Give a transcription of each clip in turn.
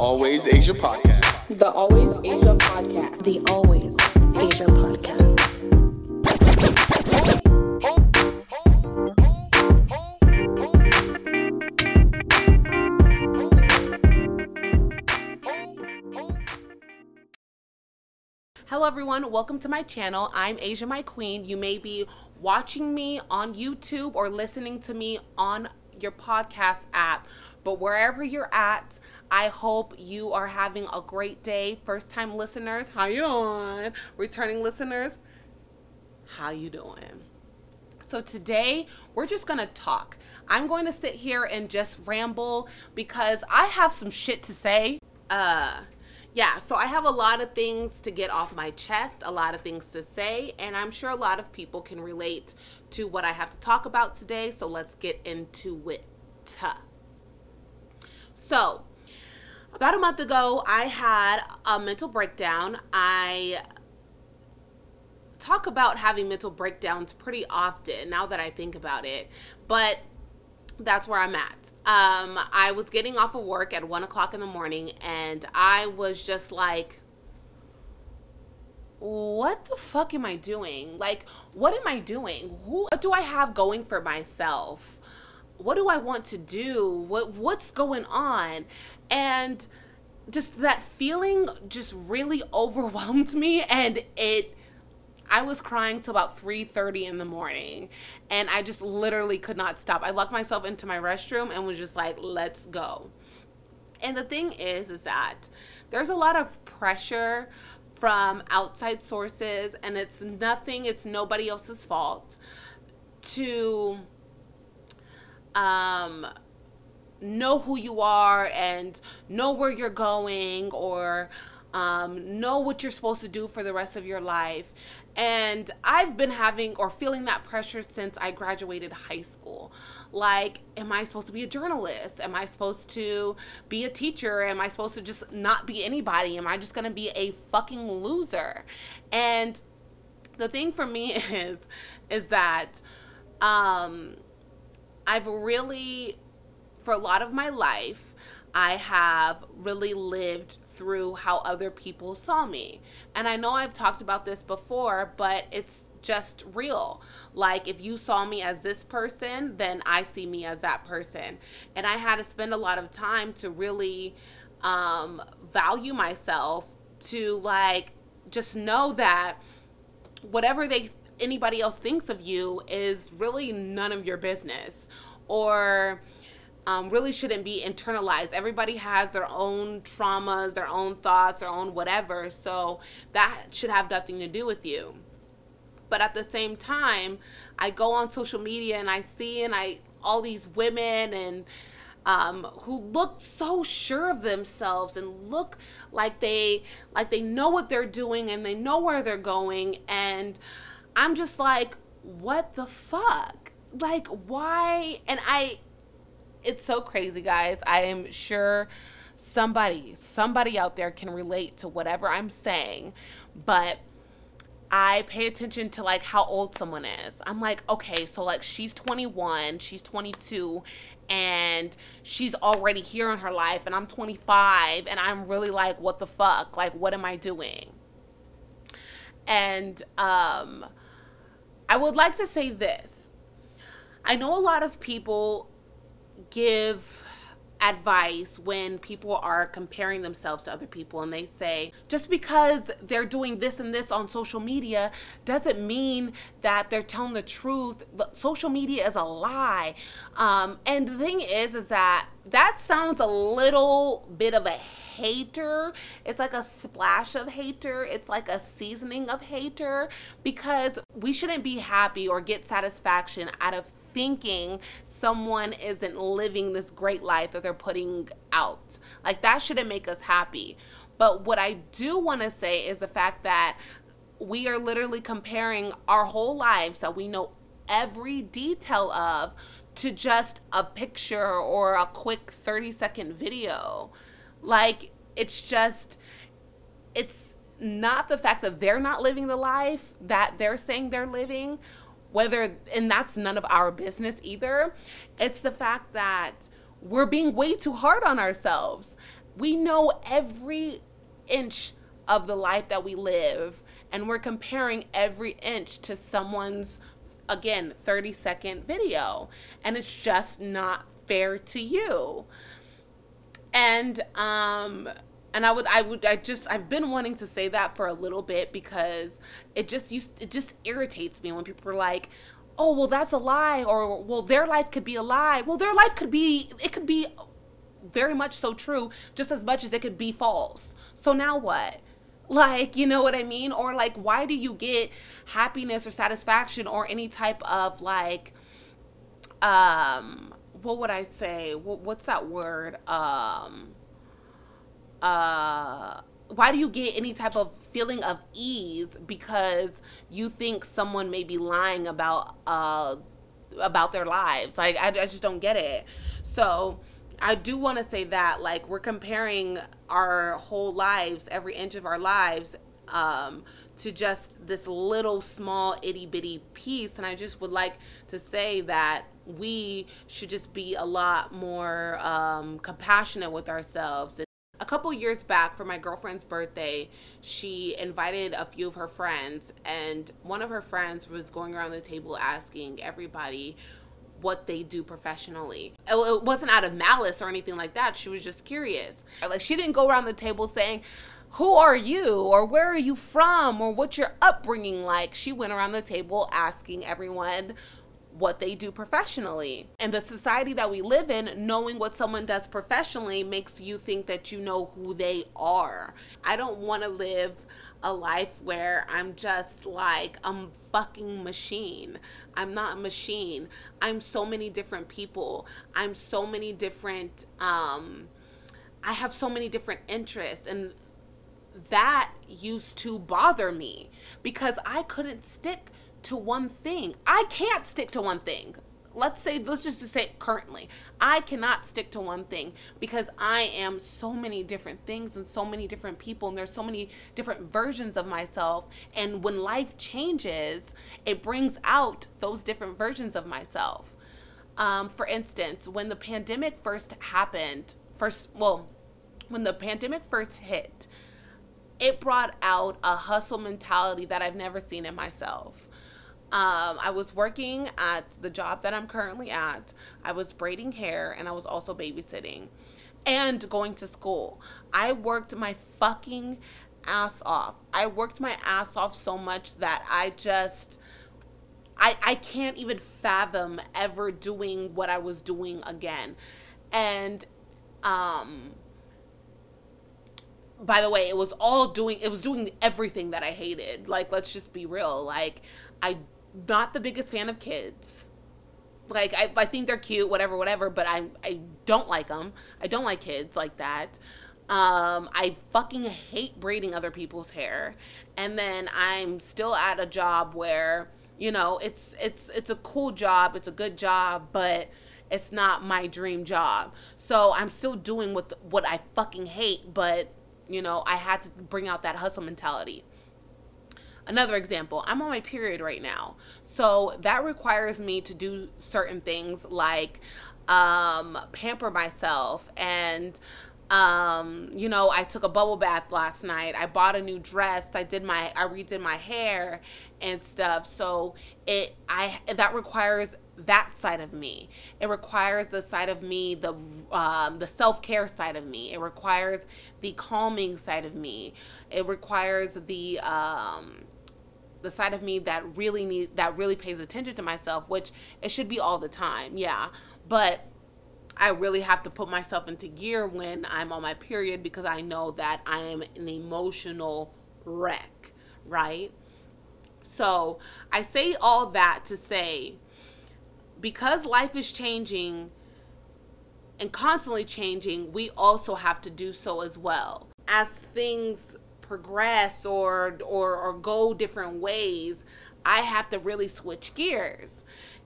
Always Asia Podcast. The Always Asia Podcast. The Always Asia Podcast. Hello, everyone. Welcome to my channel. I'm Asia My Queen. You may be watching me on YouTube or listening to me on your podcast app. But wherever you're at, I hope you are having a great day. First time listeners, how you doing? Returning listeners, how you doing? So today we're just going to talk. I'm going to sit here and just ramble because I have some shit to say. Uh yeah, so I have a lot of things to get off my chest, a lot of things to say, and I'm sure a lot of people can relate to what I have to talk about today. So let's get into it. So, about a month ago, I had a mental breakdown. I talk about having mental breakdowns pretty often now that I think about it, but that's where I'm at. Um, I was getting off of work at one o'clock in the morning, and I was just like, what the fuck am I doing? Like, what am I doing? Who, what do I have going for myself? What do I want to do? What what's going on? And just that feeling just really overwhelmed me and it I was crying till about 3:30 in the morning and I just literally could not stop. I locked myself into my restroom and was just like, "Let's go." And the thing is is that there's a lot of pressure from outside sources and it's nothing, it's nobody else's fault to um know who you are and know where you're going or um, know what you're supposed to do for the rest of your life. And I've been having or feeling that pressure since I graduated high school. Like, am I supposed to be a journalist? Am I supposed to be a teacher? Am I supposed to just not be anybody? Am I just going to be a fucking loser? And the thing for me is, is that um, I've really, for a lot of my life, I have really lived through how other people saw me. And I know I've talked about this before, but it's just real. Like, if you saw me as this person, then I see me as that person. And I had to spend a lot of time to really um, value myself, to like just know that whatever they anybody else thinks of you is really none of your business or um, really shouldn't be internalized. Everybody has their own traumas, their own thoughts, their own whatever. So that should have nothing to do with you. But at the same time, I go on social media and I see and I all these women and um, who look so sure of themselves and look like they like they know what they're doing and they know where they're going and I'm just like what the fuck like why and I it's so crazy, guys. I am sure somebody, somebody out there can relate to whatever I'm saying, but I pay attention to like how old someone is. I'm like, okay, so like she's 21, she's 22, and she's already here in her life, and I'm 25, and I'm really like, what the fuck? Like, what am I doing? And um, I would like to say this. I know a lot of people give advice when people are comparing themselves to other people and they say just because they're doing this and this on social media doesn't mean that they're telling the truth social media is a lie um, and the thing is is that that sounds a little bit of a hater. It's like a splash of hater. It's like a seasoning of hater because we shouldn't be happy or get satisfaction out of thinking someone isn't living this great life that they're putting out. Like that shouldn't make us happy. But what I do want to say is the fact that we are literally comparing our whole lives that we know every detail of to just a picture or a quick 30 second video. Like it's just it's not the fact that they're not living the life that they're saying they're living whether and that's none of our business either it's the fact that we're being way too hard on ourselves We know every inch of the life that we live, and we're comparing every inch to someone's, again, 30 second video. And it's just not fair to you. And, um, and I would, I would, I just, I've been wanting to say that for a little bit because it just used, it just irritates me when people are like, oh, well, that's a lie, or well, their life could be a lie. Well, their life could be, it could be very much so true, just as much as it could be false. So now what? Like, you know what I mean? Or like, why do you get happiness or satisfaction or any type of like, um, what would I say? What's that word? Um, uh, why do you get any type of feeling of ease because you think someone may be lying about uh about their lives like i, I just don't get it so i do want to say that like we're comparing our whole lives every inch of our lives um, to just this little small itty bitty piece. And I just would like to say that we should just be a lot more um, compassionate with ourselves a couple years back for my girlfriend's birthday, she invited a few of her friends, and one of her friends was going around the table asking everybody what they do professionally. It wasn't out of malice or anything like that. She was just curious. Like she didn't go around the table saying, "Who are you?" or "Where are you from?" or "What's your upbringing like?" She went around the table asking everyone what they do professionally. And the society that we live in, knowing what someone does professionally makes you think that you know who they are. I don't want to live a life where I'm just like a fucking machine. I'm not a machine. I'm so many different people. I'm so many different um I have so many different interests and that used to bother me because I couldn't stick to one thing. I can't stick to one thing. Let's say, let's just say currently, I cannot stick to one thing because I am so many different things and so many different people, and there's so many different versions of myself. And when life changes, it brings out those different versions of myself. Um, for instance, when the pandemic first happened, first, well, when the pandemic first hit, it brought out a hustle mentality that I've never seen in myself. Um, I was working at the job that I'm currently at. I was braiding hair and I was also babysitting and going to school. I worked my fucking ass off. I worked my ass off so much that I just I I can't even fathom ever doing what I was doing again. And um by the way, it was all doing it was doing everything that I hated. Like let's just be real. Like I not the biggest fan of kids. Like I, I think they're cute, whatever, whatever. But I I don't like them. I don't like kids like that. Um, I fucking hate braiding other people's hair. And then I'm still at a job where you know it's it's it's a cool job, it's a good job, but it's not my dream job. So I'm still doing what what I fucking hate, but you know I had to bring out that hustle mentality. Another example, I'm on my period right now. So that requires me to do certain things like um, pamper myself and um, you know, I took a bubble bath last night. I bought a new dress. I did my I redid my hair and stuff. So it I that requires that side of me. It requires the side of me, the um, the self care side of me. It requires the calming side of me. It requires the um, the side of me that really need that really pays attention to myself, which it should be all the time, yeah. But I really have to put myself into gear when I'm on my period because I know that I am an emotional wreck, right? So I say all that to say because life is changing and constantly changing, we also have to do so as well. As things progress or or or go different ways, I have to really switch gears.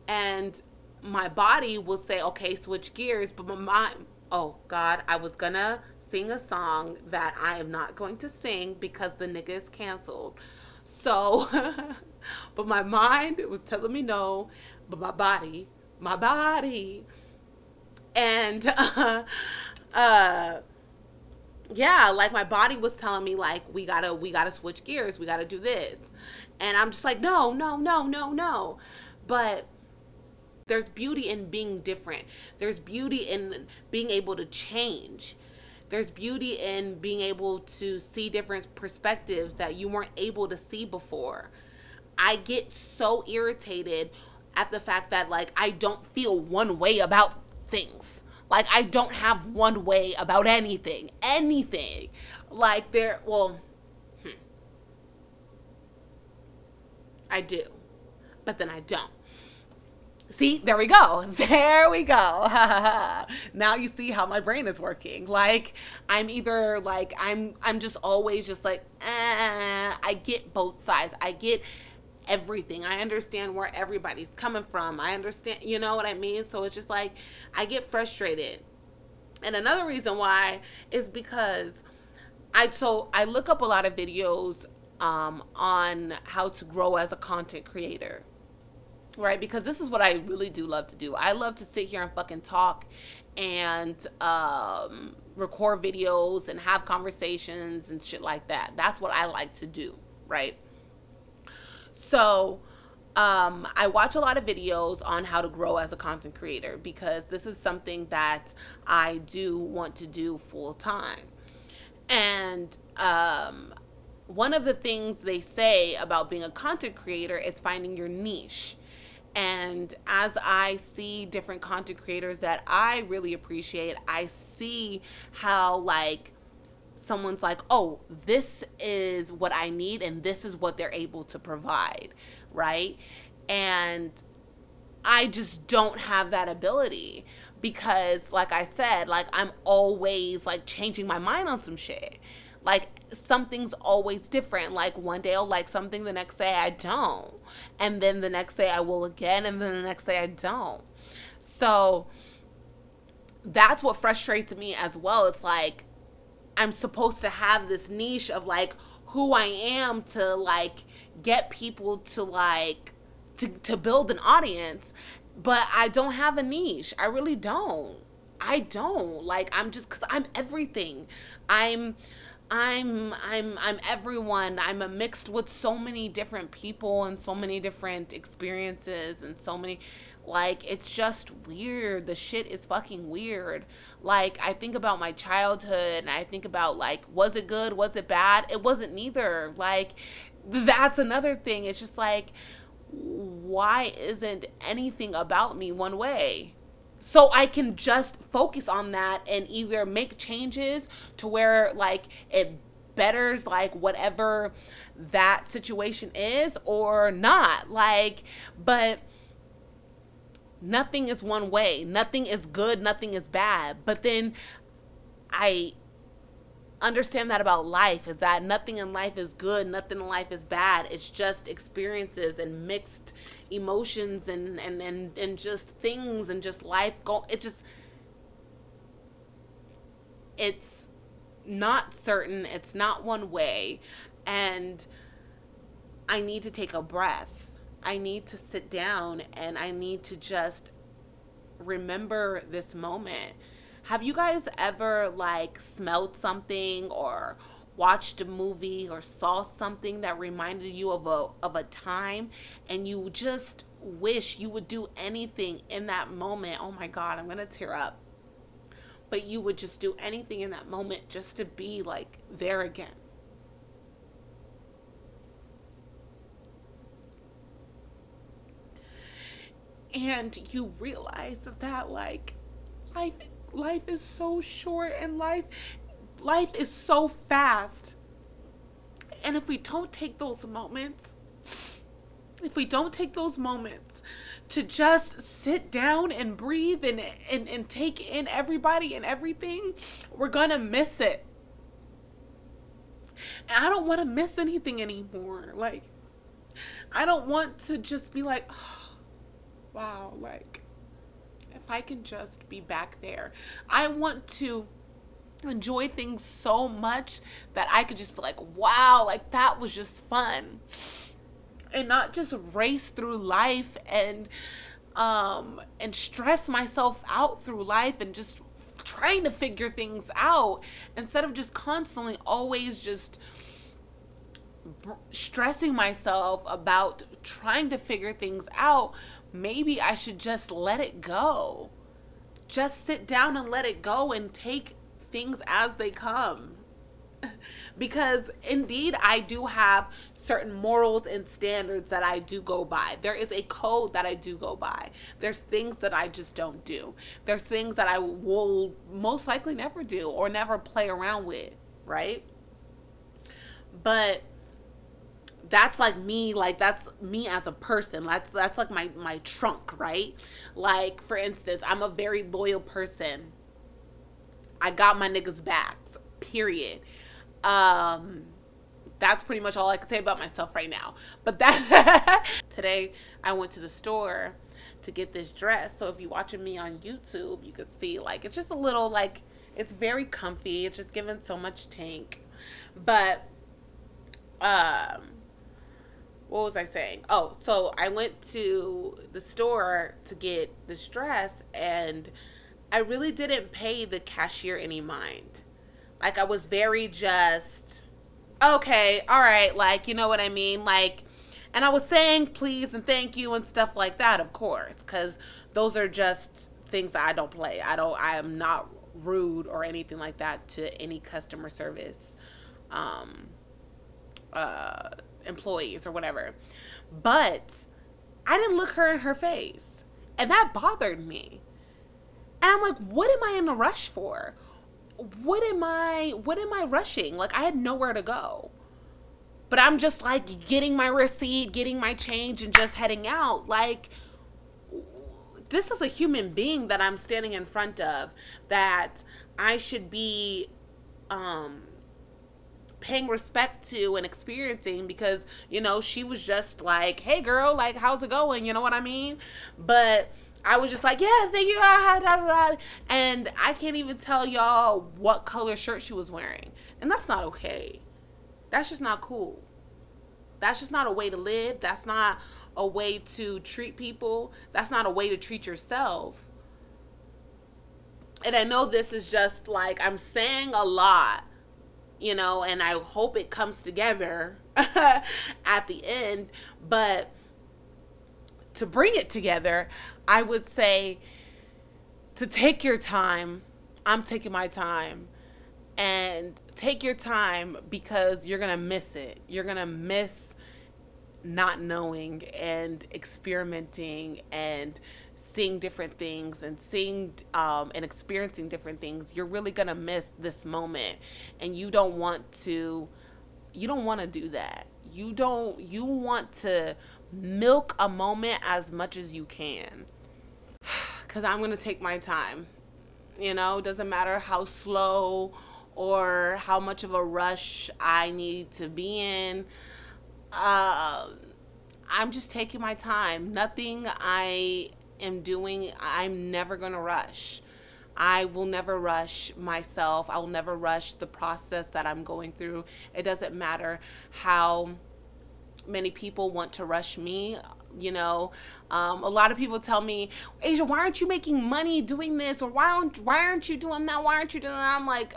And my body will say, "Okay, switch gears," but my mind, oh god, I was to sing a song that I am not going to sing because the nigga is canceled. So, but my mind was telling me no, but my body, my body. And uh, uh yeah, like my body was telling me like we gotta we gotta switch gears, we gotta do this, and I'm just like no no no no no, but there's beauty in being different. There's beauty in being able to change. There's beauty in being able to see different perspectives that you weren't able to see before. I get so irritated at the fact that like I don't feel one way about things. Like I don't have one way about anything. Anything. Like there well hmm. I do. But then I don't. See, there we go. There we go. now you see how my brain is working. Like I'm either like I'm I'm just always just like eh, I get both sides. I get everything. I understand where everybody's coming from. I understand, you know what I mean? So it's just like I get frustrated. And another reason why is because I so I look up a lot of videos um, on how to grow as a content creator. Right? Because this is what I really do love to do. I love to sit here and fucking talk and um, record videos and have conversations and shit like that. That's what I like to do, right? So, um, I watch a lot of videos on how to grow as a content creator because this is something that I do want to do full time. And um, one of the things they say about being a content creator is finding your niche. And as I see different content creators that I really appreciate, I see how, like, someone's like, oh, this is what I need and this is what they're able to provide, right? And I just don't have that ability because, like I said, like I'm always like changing my mind on some shit. Like something's always different. Like one day I'll like something, the next day I don't. And then the next day I will again, and then the next day I don't. So that's what frustrates me as well. It's like, I'm supposed to have this niche of like who I am to like get people to like to, to build an audience, but I don't have a niche. I really don't. I don't. Like I'm just cuz I'm everything. I'm I'm I'm I'm everyone. I'm a mixed with so many different people and so many different experiences and so many like it's just weird. The shit is fucking weird. Like I think about my childhood and I think about like was it good? Was it bad? It wasn't neither. Like that's another thing. It's just like why isn't anything about me one way? So I can just focus on that and either make changes to where like it betters like whatever that situation is or not. Like but nothing is one way. Nothing is good, nothing is bad. But then I understand that about life is that nothing in life is good, nothing in life is bad. It's just experiences and mixed emotions and and and, and just things and just life go it just it's not certain, it's not one way and I need to take a breath I need to sit down and I need to just remember this moment. Have you guys ever like smelled something or watched a movie or saw something that reminded you of a of a time and you just wish you would do anything in that moment. Oh my god, I'm going to tear up. But you would just do anything in that moment just to be like there again. And you realize that like life life is so short and life life is so fast and if we don't take those moments if we don't take those moments to just sit down and breathe and, and, and take in everybody and everything, we're gonna miss it. And I don't want to miss anything anymore. Like, I don't want to just be like, oh, wow, like if I can just be back there. I want to enjoy things so much that I could just be like, wow, like that was just fun. And not just race through life and um and stress myself out through life and just trying to figure things out instead of just constantly always just stressing myself about trying to figure things out, maybe I should just let it go. Just sit down and let it go and take things as they come. because indeed, I do have certain morals and standards that I do go by. There is a code that I do go by. There's things that I just don't do. There's things that I will most likely never do or never play around with, right? But that's like me like that's me as a person. That's that's like my my trunk right? Like for instance i'm a very loyal person. I got my niggas backs period. Um that's pretty much all i can say about myself right now. But that today i went to the store to get this dress. So if you're watching me on youtube you could see like it's just a little like it's very comfy. It's just giving so much tank. But um what was I saying? Oh, so I went to the store to get this dress and I really didn't pay the cashier any mind. Like I was very just okay, all right, like you know what I mean? Like and I was saying please and thank you and stuff like that, of course, cuz those are just things I don't play. I don't I am not rude or anything like that to any customer service um uh employees or whatever. But I didn't look her in her face. And that bothered me. And I'm like, what am I in a rush for? What am I what am I rushing? Like I had nowhere to go. But I'm just like getting my receipt, getting my change and just heading out. Like this is a human being that I'm standing in front of that I should be um paying respect to and experiencing because you know she was just like hey girl like how's it going? You know what i mean? But i was just like yeah thank you and i can't even tell y'all what color shirt she was wearing. And that's not okay. That's just not cool. That's just not a way to live. That's not a way to treat people. That's not a way to treat yourself. And i know this is just like i'm saying a lot you know, and I hope it comes together at the end. But to bring it together, I would say to take your time. I'm taking my time. And take your time because you're going to miss it. You're going to miss not knowing and experimenting and seeing different things and seeing um, and experiencing different things, you're really gonna miss this moment, and you don't want to. You don't want to do that. You don't. You want to milk a moment as much as you can. Cause I'm gonna take my time. You know, doesn't matter how slow or how much of a rush I need to be in. Uh, I'm just taking my time. Nothing I am doing, I'm never going to rush. I will never rush myself. I will never rush the process that I'm going through. It doesn't matter how many people want to rush me. You know, um, a lot of people tell me, Asia, why aren't you making money doing this? Or why aren't, why aren't you doing that? Why aren't you doing that? I'm like,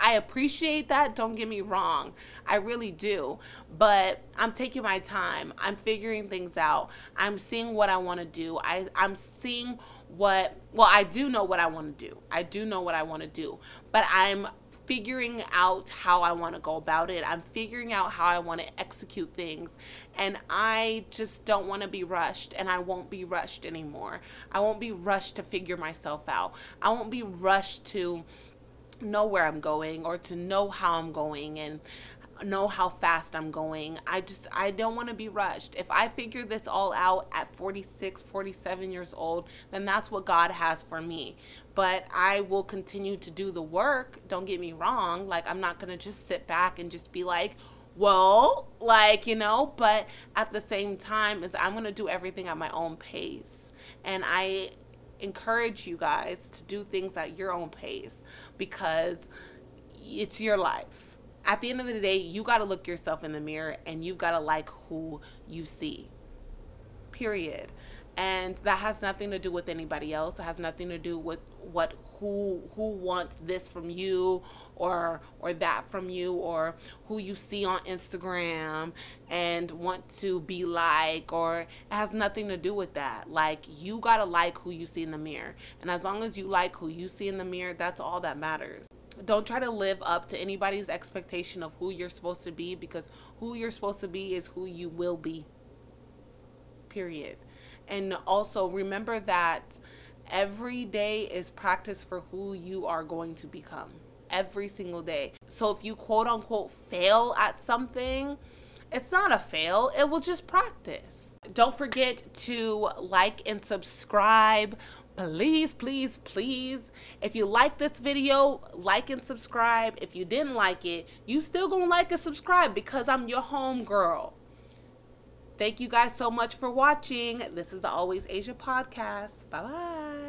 I appreciate that. Don't get me wrong. I really do. But I'm taking my time. I'm figuring things out. I'm seeing what I want to do. I, I'm seeing what, well, I do know what I want to do. I do know what I want to do. But I'm figuring out how I want to go about it. I'm figuring out how I want to execute things. And I just don't want to be rushed. And I won't be rushed anymore. I won't be rushed to figure myself out. I won't be rushed to know where I'm going or to know how I'm going and know how fast I'm going. I just I don't want to be rushed. If I figure this all out at 46, 47 years old, then that's what God has for me. But I will continue to do the work. Don't get me wrong. Like I'm not going to just sit back and just be like, "Well, like, you know, but at the same time is I'm going to do everything at my own pace. And I encourage you guys to do things at your own pace because it's your life. At the end of the day, you got to look yourself in the mirror and you've got to like who you see. Period. And that has nothing to do with anybody else. It has nothing to do with what who who wants this from you or or that from you or who you see on Instagram and want to be like or it has nothing to do with that. Like you got to like who you see in the mirror. And as long as you like who you see in the mirror, that's all that matters don't try to live up to anybody's expectation of who you're supposed to be because who you're supposed to be is who you will be. Period. And also remember that every day is practice for who you are going to become. Every single day. So if you quote unquote fail at something, it's not a fail, it was just practice. Don't forget to like and subscribe please, please, please, if you like this video, like and subscribe. If you didn't like it, you still gonna like and subscribe because I'm your home girl. Thank you guys so much for watching. This is the Always Asia podcast. Bye bye.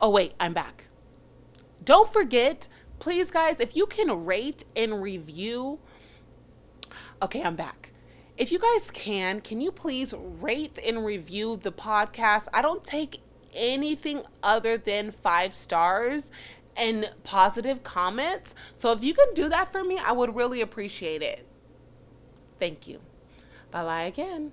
Oh, wait, I'm back. Don't forget, please, guys, if you can rate and review. Okay, I'm back. If you guys can, can you please rate and review the podcast? I don't take anything other than five stars and positive comments. So if you can do that for me, I would really appreciate it. Thank you. Bye bye again.